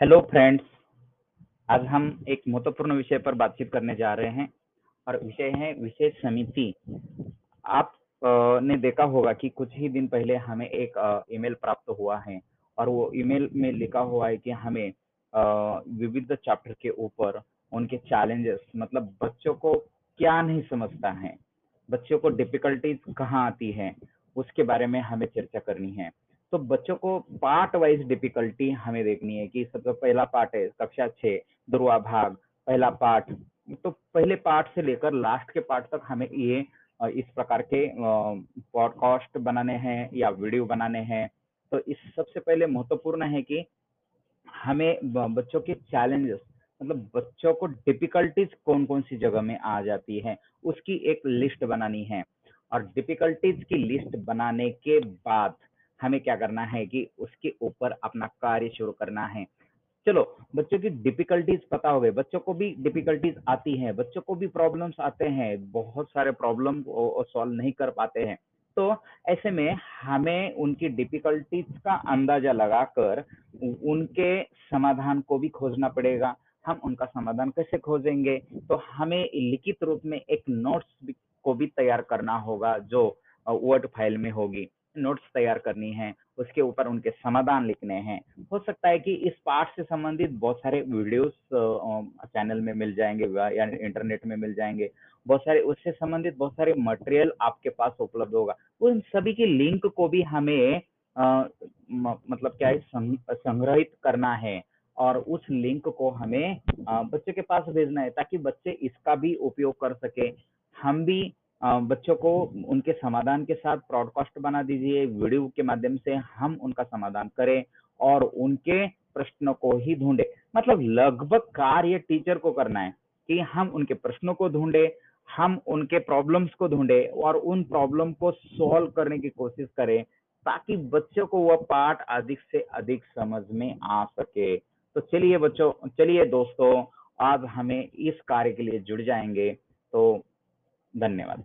Hello friends आज हम एक महत्वपूर्ण विषय पर बातचीत करने जा रहे हैं और विषय है विशेष समिति। आप ने देखा होगा कि कुछ ही दिन पहले हमें एक ईमेल प्राप्त हुआ है और वो ईमेल में लिखा हुआ है कि हमें विविध चैप्टर के ऊपर उनके चैलेंजेस मतलब बच्चों को क्या नहीं समझता है, बच्चों को डिफिकल्टीज कहाँ आती है, उसके बारे में हमें चर्चा करनी है। तो बच्चों को पार्ट वाइज डिफिकल्टी हमें देखनी है कि सबसे पहला पार्ट है, कक्षा छः ध्रुवा भाग, पहला पार्ट तो पहले पार्ट से लेकर लास्ट के पार्ट तक हमें ये इस प्रकार के पॉडकास्ट बनाने हैं या वीडियो बनाने हैं। तो इस सबसे पहले महत्वपूर्ण है कि हमें बच्चों के चैलेंजेस मतलब बच्चों को डिफिकल्टीज कौन कौन सी जगह में आ जाती है, उसकी एक लिस्ट बनानी है। और डिफिकल्टीज की लिस्ट बनाने के बाद हमें क्या करना है कि उसके ऊपर अपना कार्य शुरू करना है। चलो, बच्चों की डिफिकल्टीज पता हो गए बच्चों को भी डिफिकल्टीज आती हैं, बच्चों को भी प्रॉब्लम्स आते हैं, बहुत सारे प्रॉब्लम सॉल्व नहीं कर पाते हैं। तो ऐसे में हमें उनकी डिफिकल्टीज का अंदाज़ा लगाकर उनके समाधान को भी खोजना पड़ेगा। हम उनका समाधान कैसे खोजेंगे? तो हमें लिखित रूप में एक नोट्स को भी तैयार करना होगा जो वर्ड फ़ाइल में होगी। नोट्स तैयार करनी है उसके ऊपर उनके समाधान लिखने हैं। हो सकता है कि इस पाठ से संबंधित बहुत सारे वीडियोस चैनल में मिल जाएँगे या इंटरनेट में मिल जाएँगे। बहुत सारे उससे संबंधित बहुत सारे मटेरियल आपके पास उपलब्ध होगा। उन सभी की लिंक को भी हमें आ, मतलब क्या है संग्रहित करना है। और उस लिंक को हमें बच्चे के पास भेजना है ताकि बच्चे इसका भी उपयोग कर सके। हम भी बच्चों को उनके समाधान के साथ प्रॉडकास्ट बना दीजिए, वीडियो के माध्यम से हम उनका समाधान करें और उनके प्रश्नों को ही ढूंढे। मतलब लगभग कार्य टीचर को करना है कि हम उनके प्रश्नों को ढूंढे, हम उनके प्रॉब्लम्स को ढूंढे और उन प्रॉब्लम को सॉल्व करने की कोशिश करें ताकि बच्चों को वह पाठ अधिक से अधिक समझ में आ सके। तो चलिए बच्चों, चलिए दोस्तों, आज हमें इस कार्य के लिए जुड़ जाएँगे। तो धन्यवाद।